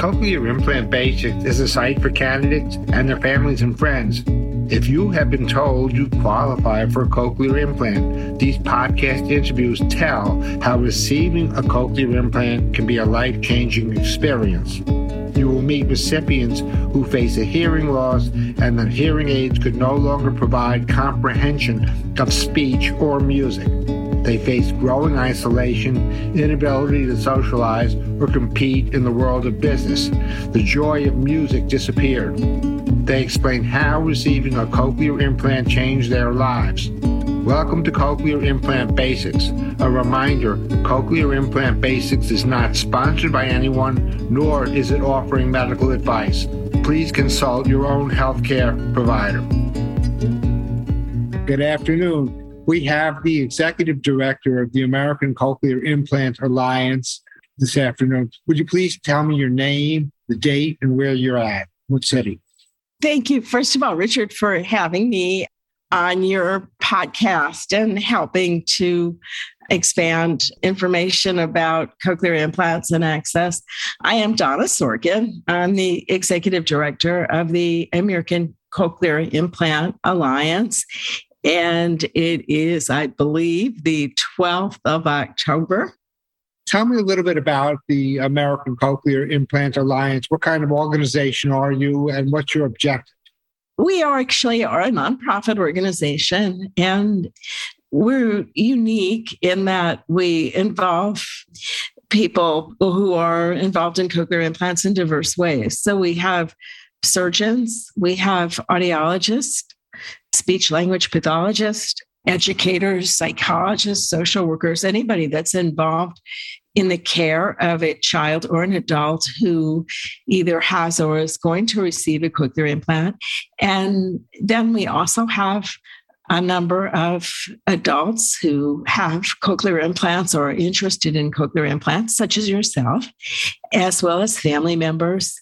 Cochlear Implant Basics is a site for candidates and their families and friends. If you have been told you qualify for a cochlear implant, these podcast interviews tell how receiving a cochlear implant can be a life changing experience. You will meet recipients who face a hearing loss and that hearing aids could no longer provide comprehension of speech or music. They face growing isolation, inability to socialize, or compete in the world of business. The joy of music disappeared. They explain how receiving a cochlear implant changed their lives. Welcome to Cochlear Implant Basics. A reminder Cochlear Implant Basics is not sponsored by anyone, nor is it offering medical advice. Please consult your own healthcare provider. Good afternoon we have the executive director of the American Cochlear Implant Alliance this afternoon. Would you please tell me your name, the date, and where you're at? What city? Thank you, first of all, Richard, for having me on your podcast and helping to expand information about cochlear implants and access. I am Donna Sorkin. I'm the executive director of the American Cochlear Implant Alliance. And it is, I believe, the 12th of October. Tell me a little bit about the American Cochlear Implant Alliance. What kind of organization are you and what's your objective? We are actually are a nonprofit organization and we're unique in that we involve people who are involved in cochlear implants in diverse ways. So we have surgeons, we have audiologists, speech language pathologists, educators, psychologists, social workers, anybody that's involved in the care of a child or an adult who either has or is going to receive a cochlear implant. And then we also have a number of adults who have cochlear implants or are interested in cochlear implants, such as yourself, as well as family members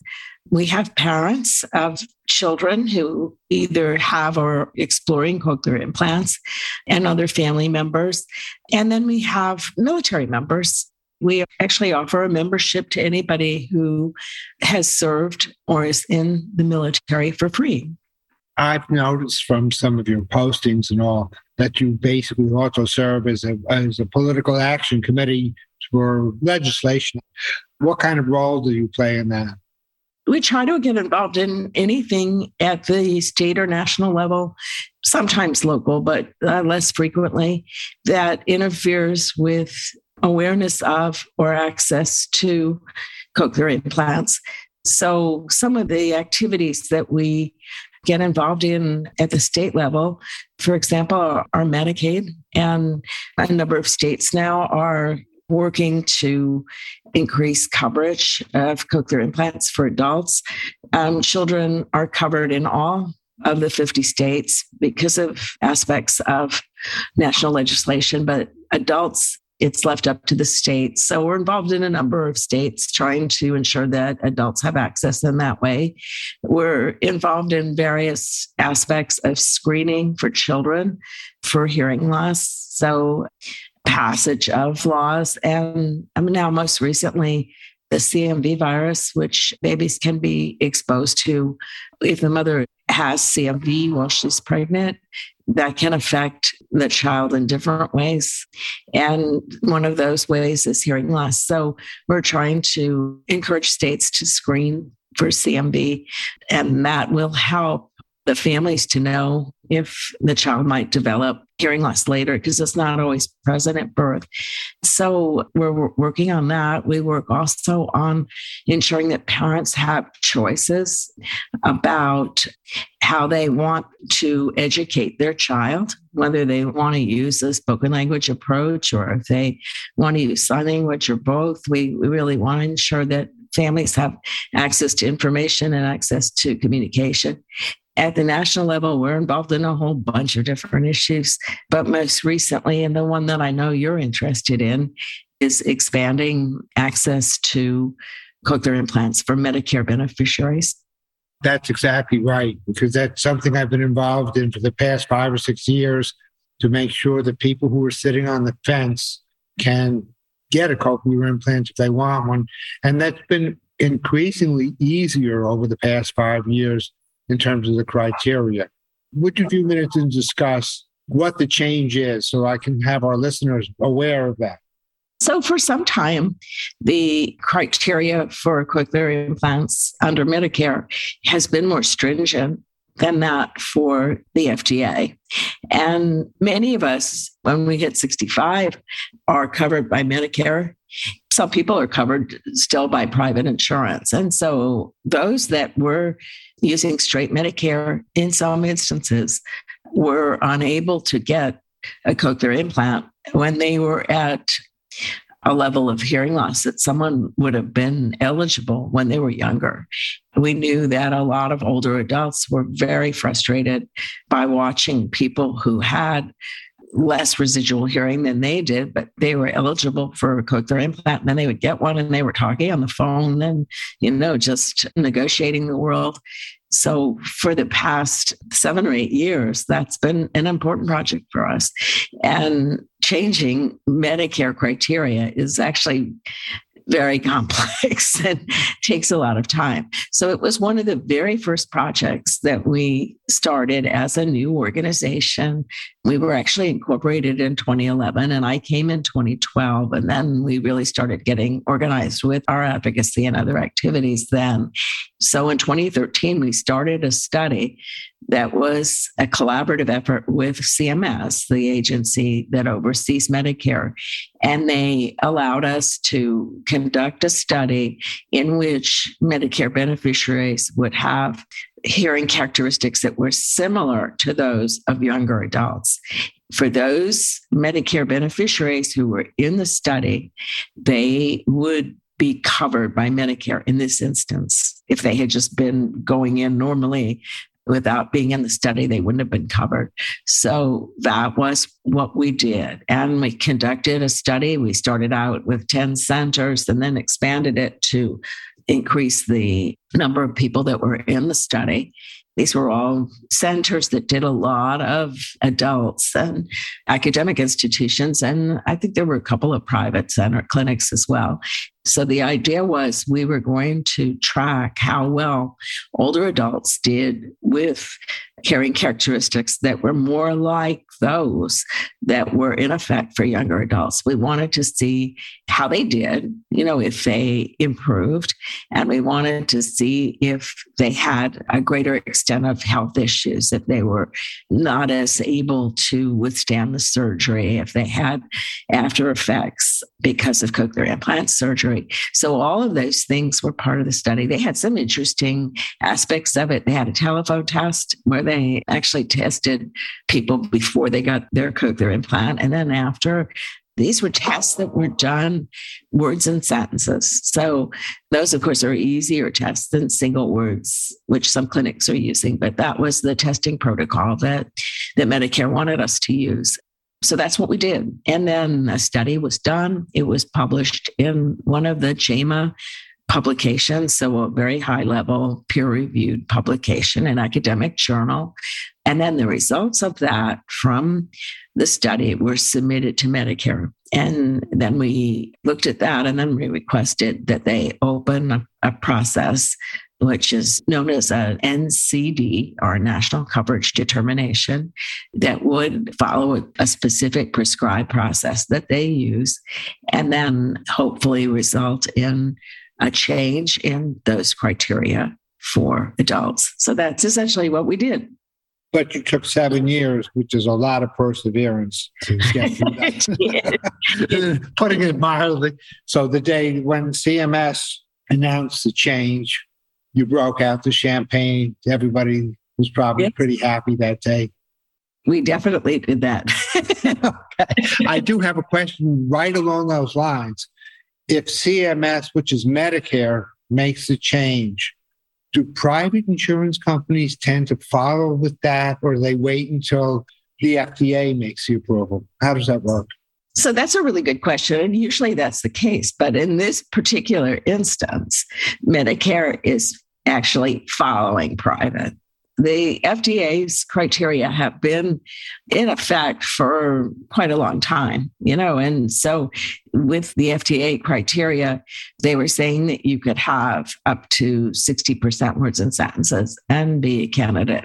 we have parents of children who either have or are exploring cochlear implants and other family members. And then we have military members. We actually offer a membership to anybody who has served or is in the military for free. I've noticed from some of your postings and all that you basically also serve as a, as a political action committee for legislation. What kind of role do you play in that? We try to get involved in anything at the state or national level, sometimes local, but uh, less frequently, that interferes with awareness of or access to cochlear implants. So, some of the activities that we get involved in at the state level, for example, are Medicaid, and a number of states now are working to increase coverage of cochlear implants for adults. Um, children are covered in all of the 50 states because of aspects of national legislation, but adults, it's left up to the states. So we're involved in a number of states trying to ensure that adults have access in that way. We're involved in various aspects of screening for children for hearing loss. So passage of laws. And I mean, now, most recently, the CMV virus, which babies can be exposed to if the mother has CMV while she's pregnant, that can affect the child in different ways. And one of those ways is hearing loss. So we're trying to encourage states to screen for CMV, and that will help the families to know if the child might develop hearing loss later because it's not always present at birth. So we're working on that. We work also on ensuring that parents have choices about how they want to educate their child, whether they want to use a spoken language approach or if they want to use sign language or both. We, we really want to ensure that families have access to information and access to communication at the national level, we're involved in a whole bunch of different issues. But most recently, and the one that I know you're interested in, is expanding access to cochlear implants for Medicare beneficiaries. That's exactly right, because that's something I've been involved in for the past five or six years to make sure that people who are sitting on the fence can get a cochlear implant if they want one. And that's been increasingly easier over the past five years in terms of the criteria. Would you a few minutes and discuss what the change is so I can have our listeners aware of that? So, for some time, the criteria for cochlear implants under Medicare has been more stringent than that for the FDA. And many of us, when we hit 65, are covered by Medicare. Some people are covered still by private insurance. And so those that were using straight Medicare in some instances were unable to get a cochlear implant when they were at a level of hearing loss that someone would have been eligible when they were younger. We knew that a lot of older adults were very frustrated by watching people who had less residual hearing than they did, but they were eligible for a cochlear implant. And then they would get one and they were talking on the phone and, you know, just negotiating the world. So for the past seven or eight years, that's been an important project for us. And changing Medicare criteria is actually very complex and takes a lot of time. So it was one of the very first projects that we started as a new organization. We were actually incorporated in 2011 and I came in 2012 and then we really started getting organized with our advocacy and other activities then. So in 2013 we started a study that was a collaborative effort with CMS, the agency that oversees Medicare. And they allowed us to conduct a study in which Medicare beneficiaries would have hearing characteristics that were similar to those of younger adults. For those Medicare beneficiaries who were in the study, they would be covered by Medicare in this instance. If they had just been going in normally without being in the study, they wouldn't have been covered. So that was what we did. And we conducted a study. We started out with 10 centers and then expanded it to increase the number of people that were in the study. These were all centers that did a lot of adults and academic institutions. And I think there were a couple of private center clinics as well. So the idea was we were going to track how well older adults did with hearing characteristics that were more like those that were in effect for younger adults. We wanted to see how they did, you know, if they improved, and we wanted to see if they had a greater extent of health issues, if they were not as able to withstand the surgery, if they had after effects because of cochlear implant surgery so all of those things were part of the study. They had some interesting aspects of it. They had a telephone test where they actually tested people before they got their cochlear implant and then after. These were tests that were done words and sentences. So those, of course, are easier tests than single words, which some clinics are using. But that was the testing protocol that that Medicare wanted us to use. So that's what we did. And then a study was done. It was published in one of the JAMA publications, so a very high level peer reviewed publication, an academic journal. And then the results of that from the study were submitted to Medicare. And then we looked at that and then we requested that they open a, a process which is known as a NCD or National Coverage Determination, that would follow a specific prescribed process that they use and then hopefully result in a change in those criteria for adults. So that's essentially what we did. But you took seven years, which is a lot of perseverance to get through that. Putting it mildly. So the day when CMS announced the change, you broke out the champagne. Everybody was probably yes. pretty happy that day. We definitely did that. okay. I do have a question right along those lines. If CMS, which is Medicare, makes a change, do private insurance companies tend to follow with that or they wait until the FDA makes the approval? How does that work? So that's a really good question. And usually that's the case. But in this particular instance, Medicare is actually following private. The FDA's criteria have been in effect for quite a long time, you know, and so with the FDA criteria, they were saying that you could have up to 60% words and sentences and be a candidate.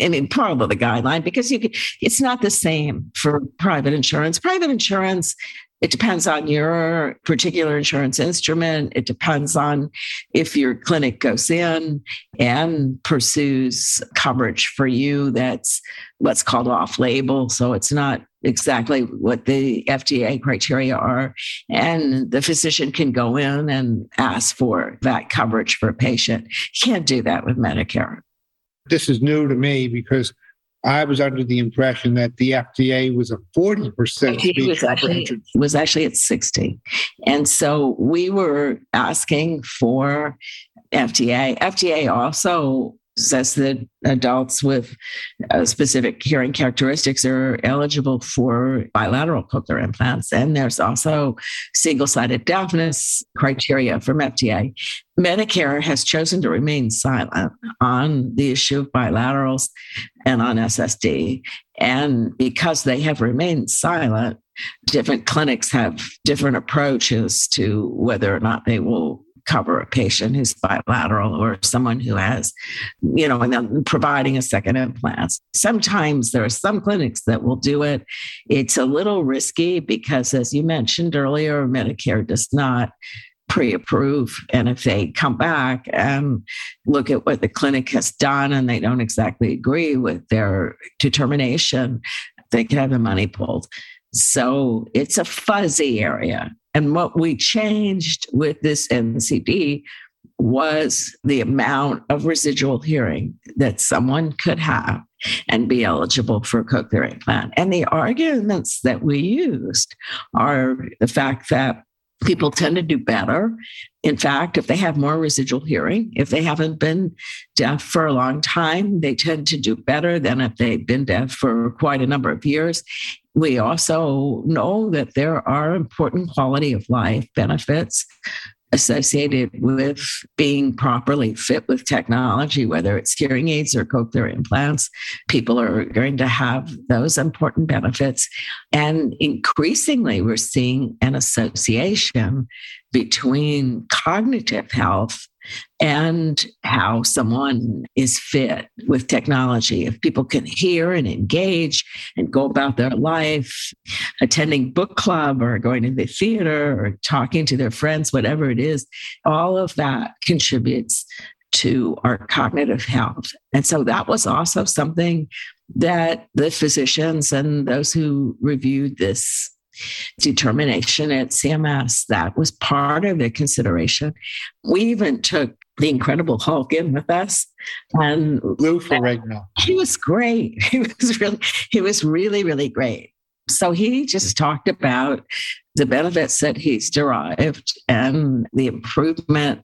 I mean, part of the guideline because you could, it's not the same for private insurance. Private insurance it depends on your particular insurance instrument. It depends on if your clinic goes in and pursues coverage for you that's what's called off label. So it's not exactly what the FDA criteria are. And the physician can go in and ask for that coverage for a patient. You can't do that with Medicare. This is new to me because I was under the impression that the FDA was a 40% speech was actually, was actually at 60. And so we were asking for FDA. FDA also says that adults with uh, specific hearing characteristics are eligible for bilateral cochlear implants. And there's also single sided deafness criteria from FDA. Medicare has chosen to remain silent on the issue of bilaterals and on SSD. And because they have remained silent, different clinics have different approaches to whether or not they will cover a patient who's bilateral or someone who has, you know, and then providing a second implant. Sometimes there are some clinics that will do it. It's a little risky because, as you mentioned earlier, Medicare does not pre approve. And if they come back and look at what the clinic has done and they don't exactly agree with their determination, they can have the money pulled. So it's a fuzzy area. And what we changed with this NCD was the amount of residual hearing that someone could have and be eligible for a cochlear implant. And the arguments that we used are the fact that people tend to do better. In fact, if they have more residual hearing, if they haven't been deaf for a long time, they tend to do better than if they've been deaf for quite a number of years. We also know that there are important quality of life benefits associated with being properly fit with technology, whether it's hearing aids or cochlear implants. People are going to have those important benefits. And increasingly, we're seeing an association between cognitive health and how someone is fit with technology. If people can hear and engage and go about their life, attending book club or going to the theater or talking to their friends, whatever it is, all of that contributes to our cognitive health. And so that was also something that the physicians and those who reviewed this determination at CMS. That was part of the consideration. We even took the Incredible Hulk in with us, and Lou Ferrigno. He was great. He was really, he was really, really great. So he just talked about the benefits that he's derived and the improvement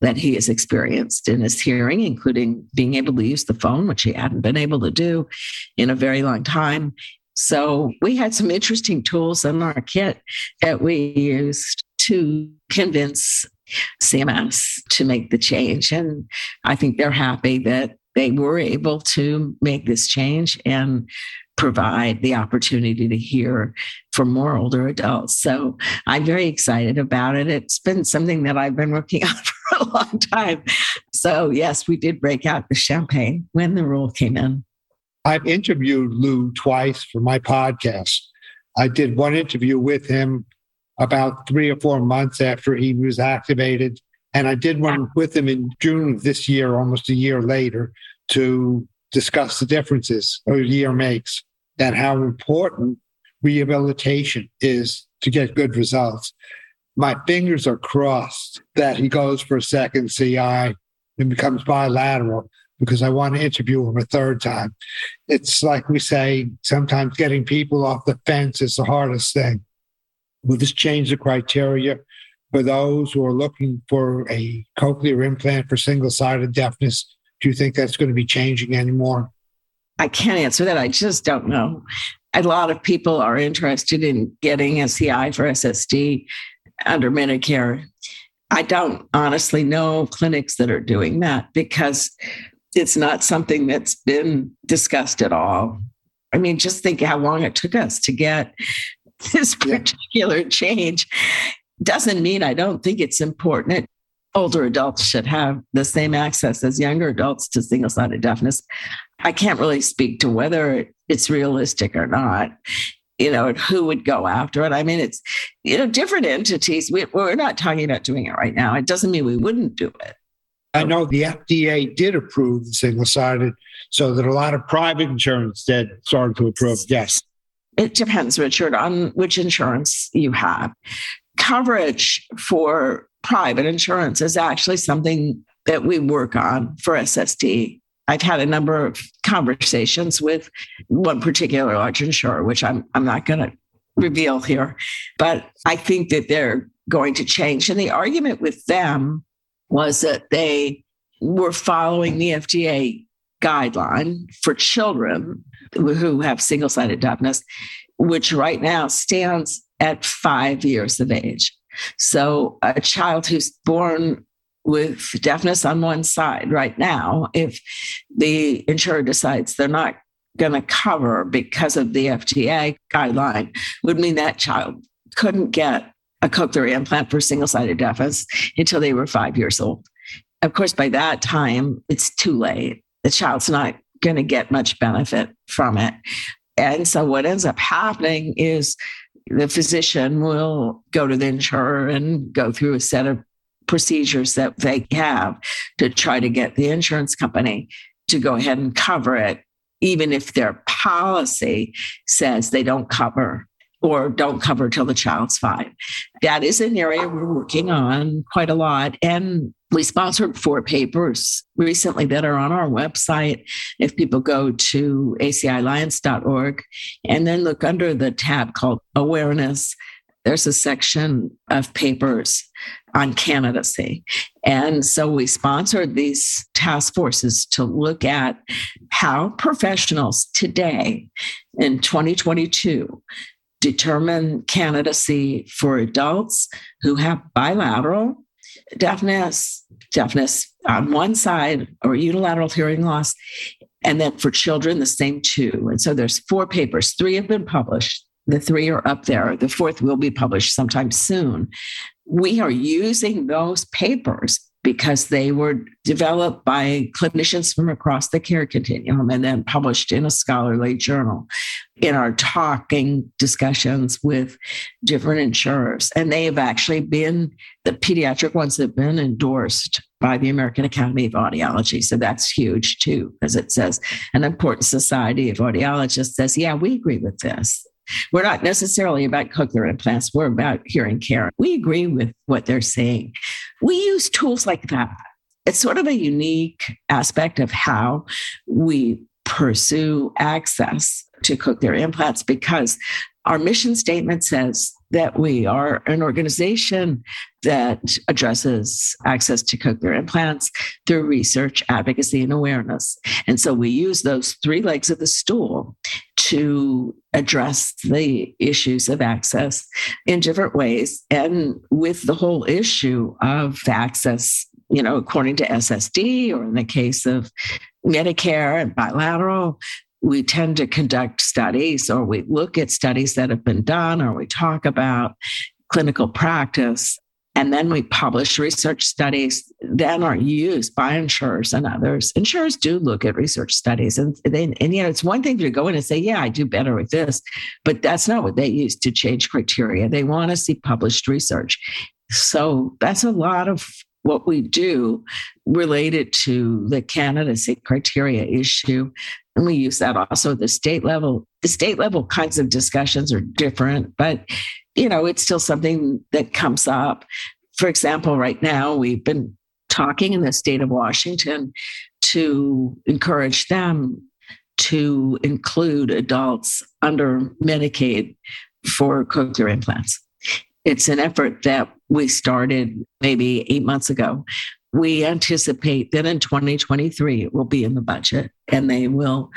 that he has experienced in his hearing, including being able to use the phone, which he hadn't been able to do in a very long time, so we had some interesting tools in our kit that we used to convince CMS to make the change. And I think they're happy that they were able to make this change and provide the opportunity to hear for more older adults. So I'm very excited about it. It's been something that I've been working on for a long time. So, yes, we did break out the champagne when the rule came in. I've interviewed Lou twice for my podcast. I did one interview with him about three or four months after he was activated. And I did one with him in June of this year, almost a year later, to discuss the differences a year makes and how important rehabilitation is to get good results. My fingers are crossed that he goes for a second CI and becomes bilateral because I want to interview him a third time. It's like we say, sometimes getting people off the fence is the hardest thing. We'll just change the criteria for those who are looking for a cochlear implant for single sided deafness. Do you think that's going to be changing anymore? I can't answer that. I just don't know. A lot of people are interested in getting a CI for SSD under Medicare. I don't honestly know clinics that are doing that because it's not something that's been discussed at all. I mean, just think how long it took us to get this particular yeah. change. Doesn't mean I don't think it's important. Older adults should have the same access as younger adults to single sided deafness. I can't really speak to whether it's realistic or not you know, and who would go after it. I mean, it's, you know, different entities. We, we're not talking about doing it right now. It doesn't mean we wouldn't do it. I know the FDA did approve single sided, so that a lot of private insurance did start to approve. Yes. It depends, Richard, on which insurance you have. Coverage for private insurance is actually something that we work on for SSD I've had a number of conversations with one particular large insurer, which I'm I'm not going to reveal here, but I think that they're going to change. And the argument with them was that they were following the FDA guideline for children who have single-sided deafness, which right now stands at five years of age. So a child who's born with deafness on one side right now, if the insurer decides they're not going to cover because of the FDA guideline, would mean that child couldn't get a cochlear implant for single sided deafness until they were five years old. Of course, by that time, it's too late. The child's not going to get much benefit from it. And so, what ends up happening is the physician will go to the insurer and go through a set of procedures that they have to try to get the insurance company to go ahead and cover it, even if their policy says they don't cover or don't cover till the child's five. That is an area we're working on quite a lot. And we sponsored four papers recently that are on our website. If people go to acialliance.org and then look under the tab called awareness, there's a section of papers on candidacy. And so we sponsored these task forces to look at how professionals today in 2022 determine candidacy for adults who have bilateral deafness, deafness on one side or unilateral hearing loss, and then for children, the same too. And so there's four papers, three have been published the three are up there. The fourth will be published sometime soon. We are using those papers because they were developed by clinicians from across the care continuum and then published in a scholarly journal in our talking discussions with different insurers. And they have actually been, the pediatric ones that have been endorsed by the American Academy of Audiology. So that's huge too, because it says an important society of audiologists says, yeah, we agree with this. We're not necessarily about cochlear implants, we're about hearing care. We agree with what they're saying. We use tools like that. It's sort of a unique aspect of how we pursue access to cochlear implants because our mission statement says that we are an organization that addresses access to cochlear implants through research, advocacy, and awareness. And so we use those three legs of the stool to address the issues of access in different ways. And with the whole issue of access, you know, according to SSD, or in the case of Medicare and bilateral, we tend to conduct studies or we look at studies that have been done or we talk about clinical practice and then we publish research studies that are used by insurers and others. Insurers do look at research studies, and they, and you know it's one thing to go in and say, "Yeah, I do better with this," but that's not what they use to change criteria. They want to see published research. So that's a lot of what we do related to the candidacy criteria issue. And we use that also the state level. The state level kinds of discussions are different, but you know, it's still something that comes up. For example, right now we've been talking in the state of Washington to encourage them to include adults under Medicaid for cochlear implants. It's an effort that we started maybe eight months ago. We anticipate that in 2023 it will be in the budget and they will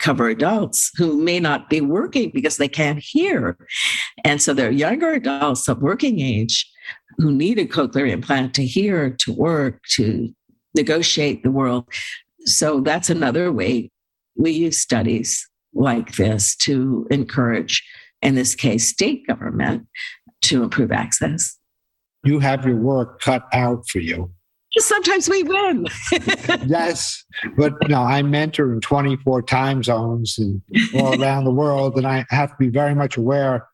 cover adults who may not be working because they can't hear. And so they're younger adults of working age who need a cochlear implant to hear, to work, to negotiate the world. So that's another way we use studies like this to encourage, in this case, state government to improve access. You have your work cut out for you. Sometimes we win. yes, but no, I mentor in 24 time zones and all around the world, and I have to be very much aware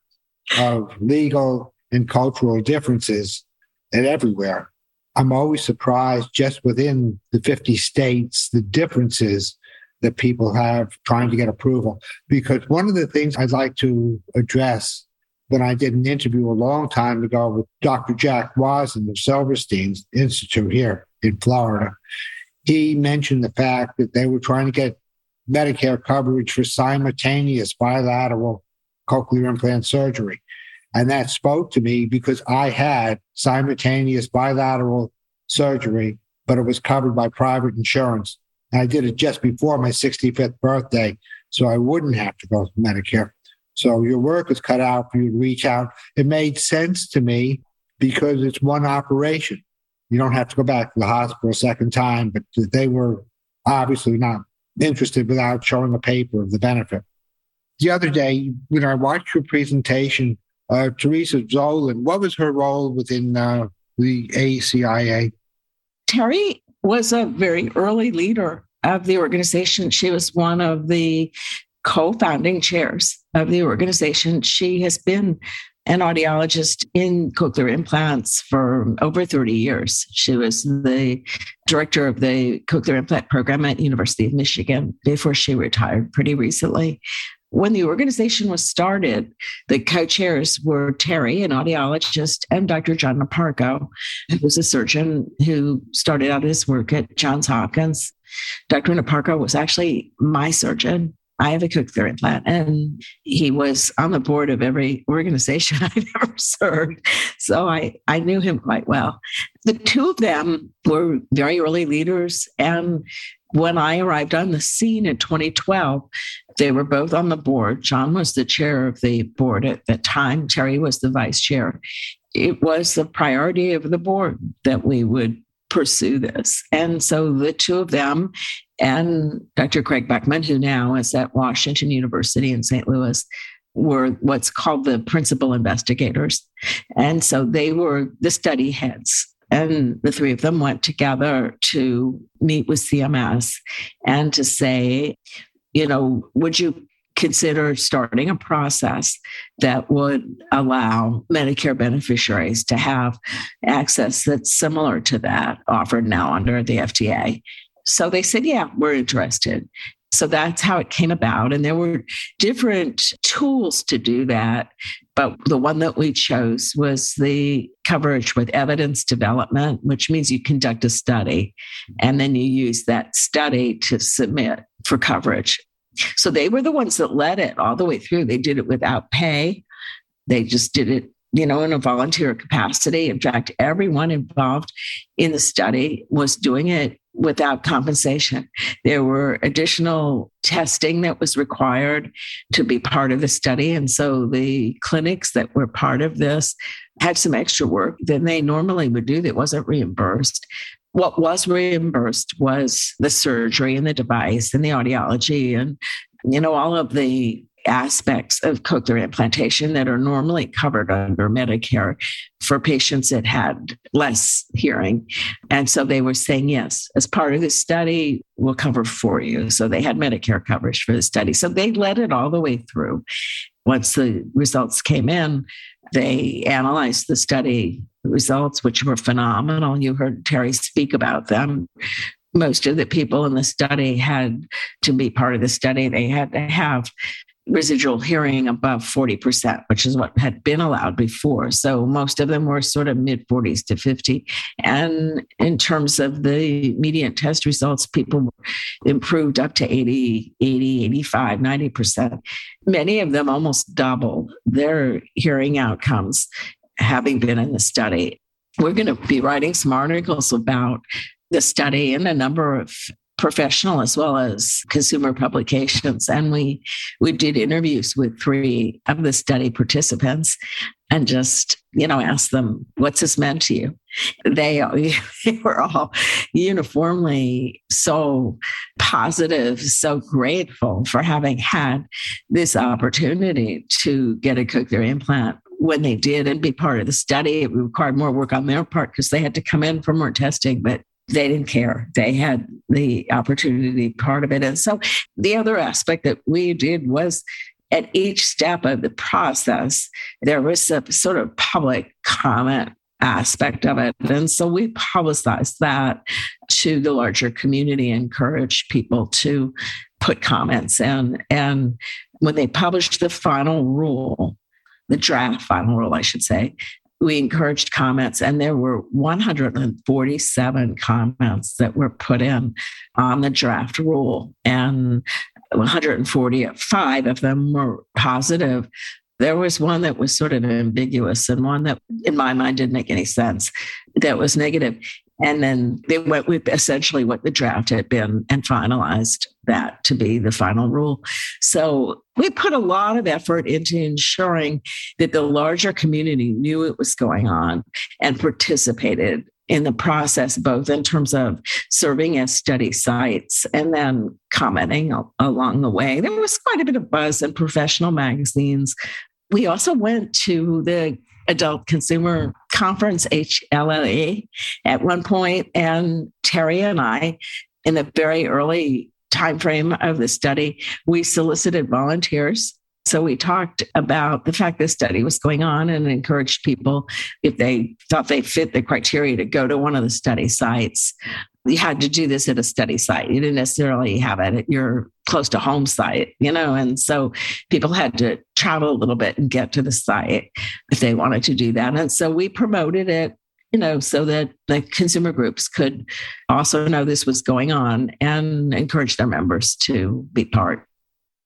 of legal and cultural differences and everywhere. I'm always surprised just within the 50 states, the differences that people have trying to get approval. Because one of the things I'd like to address when I did an interview a long time ago with Dr. Jack Wazen of Silverstein Institute here in Florida, he mentioned the fact that they were trying to get Medicare coverage for simultaneous bilateral cochlear implant surgery. And that spoke to me because I had simultaneous bilateral surgery, but it was covered by private insurance. And I did it just before my 65th birthday, so I wouldn't have to go to Medicare. So your work is cut out for you to reach out. It made sense to me because it's one operation. You don't have to go back to the hospital a second time, but they were obviously not interested without showing a paper of the benefit. The other day, when I watched your presentation, uh, Teresa Zwolan, what was her role within uh, the ACIA? Terry was a very early leader of the organization. She was one of the co founding chairs of the organization. She has been an audiologist in cochlear implants for over 30 years. She was the director of the cochlear implant program at University of Michigan before she retired pretty recently when the organization was started, the co chairs were Terry, an audiologist, and Dr. John Niparko, who was a surgeon who started out his work at Johns Hopkins. Dr. Niparko was actually my surgeon. I have a cochlear implant, and he was on the board of every organization I've ever served. So I, I knew him quite well. The two of them were very early leaders, and when I arrived on the scene in 2012, they were both on the board. John was the chair of the board at that time, Terry was the vice chair. It was the priority of the board that we would pursue this. And so the two of them and Dr. Craig Buchman, who now is at Washington University in St. Louis, were what's called the principal investigators. And so they were the study heads and the three of them went together to meet with CMS and to say, you know, would you consider starting a process that would allow Medicare beneficiaries to have access that's similar to that offered now under the FDA? So they said, yeah, we're interested. So that's how it came about. And there were different tools to do that. But the one that we chose was the coverage with evidence development, which means you conduct a study and then you use that study to submit for coverage. So they were the ones that led it all the way through. They did it without pay. They just did it, you know, in a volunteer capacity. In fact, everyone involved in the study was doing it without compensation. There were additional testing that was required to be part of the study. And so the clinics that were part of this had some extra work than they normally would do that wasn't reimbursed. What was reimbursed was the surgery and the device and the audiology and you know all of the aspects of cochlear implantation that are normally covered under Medicare for patients that had less hearing. And so they were saying, yes, as part of the study, we'll cover for you. So they had Medicare coverage for the study. So they led it all the way through. Once the results came in, they analyzed the study results, which were phenomenal. You heard Terry speak about them most of the people in the study had to be part of the study. They had to have residual hearing above 40%, which is what had been allowed before. So most of them were sort of mid 40s to 50. And in terms of the median test results, people improved up to 80, 80, 85, 90%. Many of them almost doubled their hearing outcomes having been in the study. We're going to be writing some articles about the study in a number of professional as well as consumer publications. And we we did interviews with three of the study participants and just, you know, asked them, what's this meant to you? They, they were all uniformly so positive, so grateful for having had this opportunity to get a cochlear implant when they did and be part of the study. It required more work on their part because they had to come in for more testing, but they didn't care. They had the opportunity part of it. And so the other aspect that we did was at each step of the process, there was a sort of public comment aspect of it. And so we publicized that to the larger community, encouraged people to put comments in. And when they published the final rule, the draft final rule, I should say, we encouraged comments, and there were 147 comments that were put in on the draft rule, and 145 of them were positive. There was one that was sort of ambiguous, and one that, in my mind, didn't make any sense. That was negative. And then they went with essentially what the draft had been and finalized that to be the final rule. So we put a lot of effort into ensuring that the larger community knew it was going on and participated in the process, both in terms of serving as study sites and then commenting along the way. There was quite a bit of buzz in professional magazines. We also went to the adult consumer conference, HLA, at one point, and Terry and I, in the very early timeframe of the study, we solicited volunteers. So we talked about the fact this study was going on and encouraged people, if they thought they fit the criteria, to go to one of the study sites you had to do this at a study site. You didn't necessarily have it at your close to home site, you know, and so people had to travel a little bit and get to the site if they wanted to do that. And so we promoted it, you know, so that the consumer groups could also know this was going on and encourage their members to be part.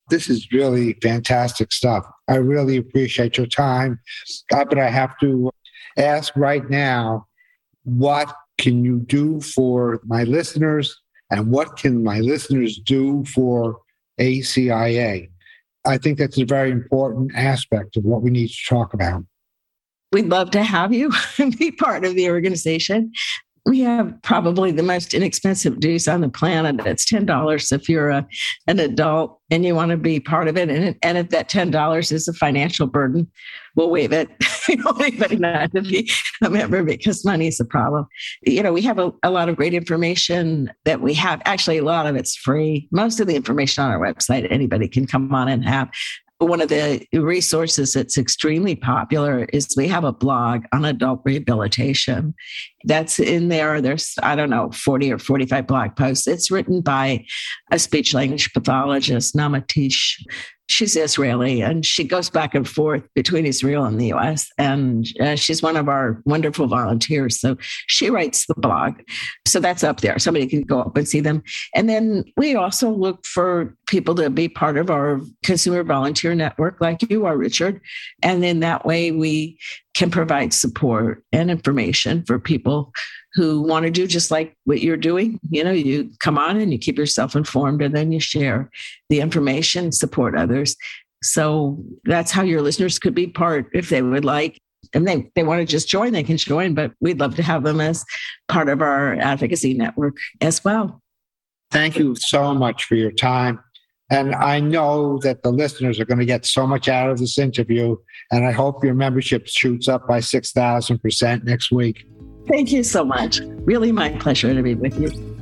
This is really fantastic stuff. I really appreciate your time. Uh, but I have to ask right now what can you do for my listeners and what can my listeners do for ACIA? I think that's a very important aspect of what we need to talk about. We'd love to have you be part of the organization we have probably the most inexpensive dues on the planet. It's ten dollars if you're a, an adult and you want to be part of it. And, and if that ten dollars is a financial burden, we'll waive it. anybody not to be a member because money is a problem. You know, we have a, a lot of great information that we have. Actually, a lot of it's free. Most of the information on our website anybody can come on and have one of the resources that's extremely popular is we have a blog on adult rehabilitation that's in there there's i don't know 40 or 45 blog posts it's written by a speech language pathologist Naama Tsach she's Israeli and she goes back and forth between Israel and the US. And uh, she's one of our wonderful volunteers. So she writes the blog. So that's up there. Somebody can go up and see them. And then we also look for people to be part of our consumer volunteer network, like you are, Richard. And then that way we can provide support and information for people who want to do just like what you're doing. You know, you come on and you keep yourself informed and then you share the information, support others. So that's how your listeners could be part if they would like. And they, they want to just join, they can join, but we'd love to have them as part of our advocacy network as well. Thank you so much for your time. And I know that the listeners are going to get so much out of this interview. And I hope your membership shoots up by 6,000% next week. Thank you so much. Really my pleasure to be with you.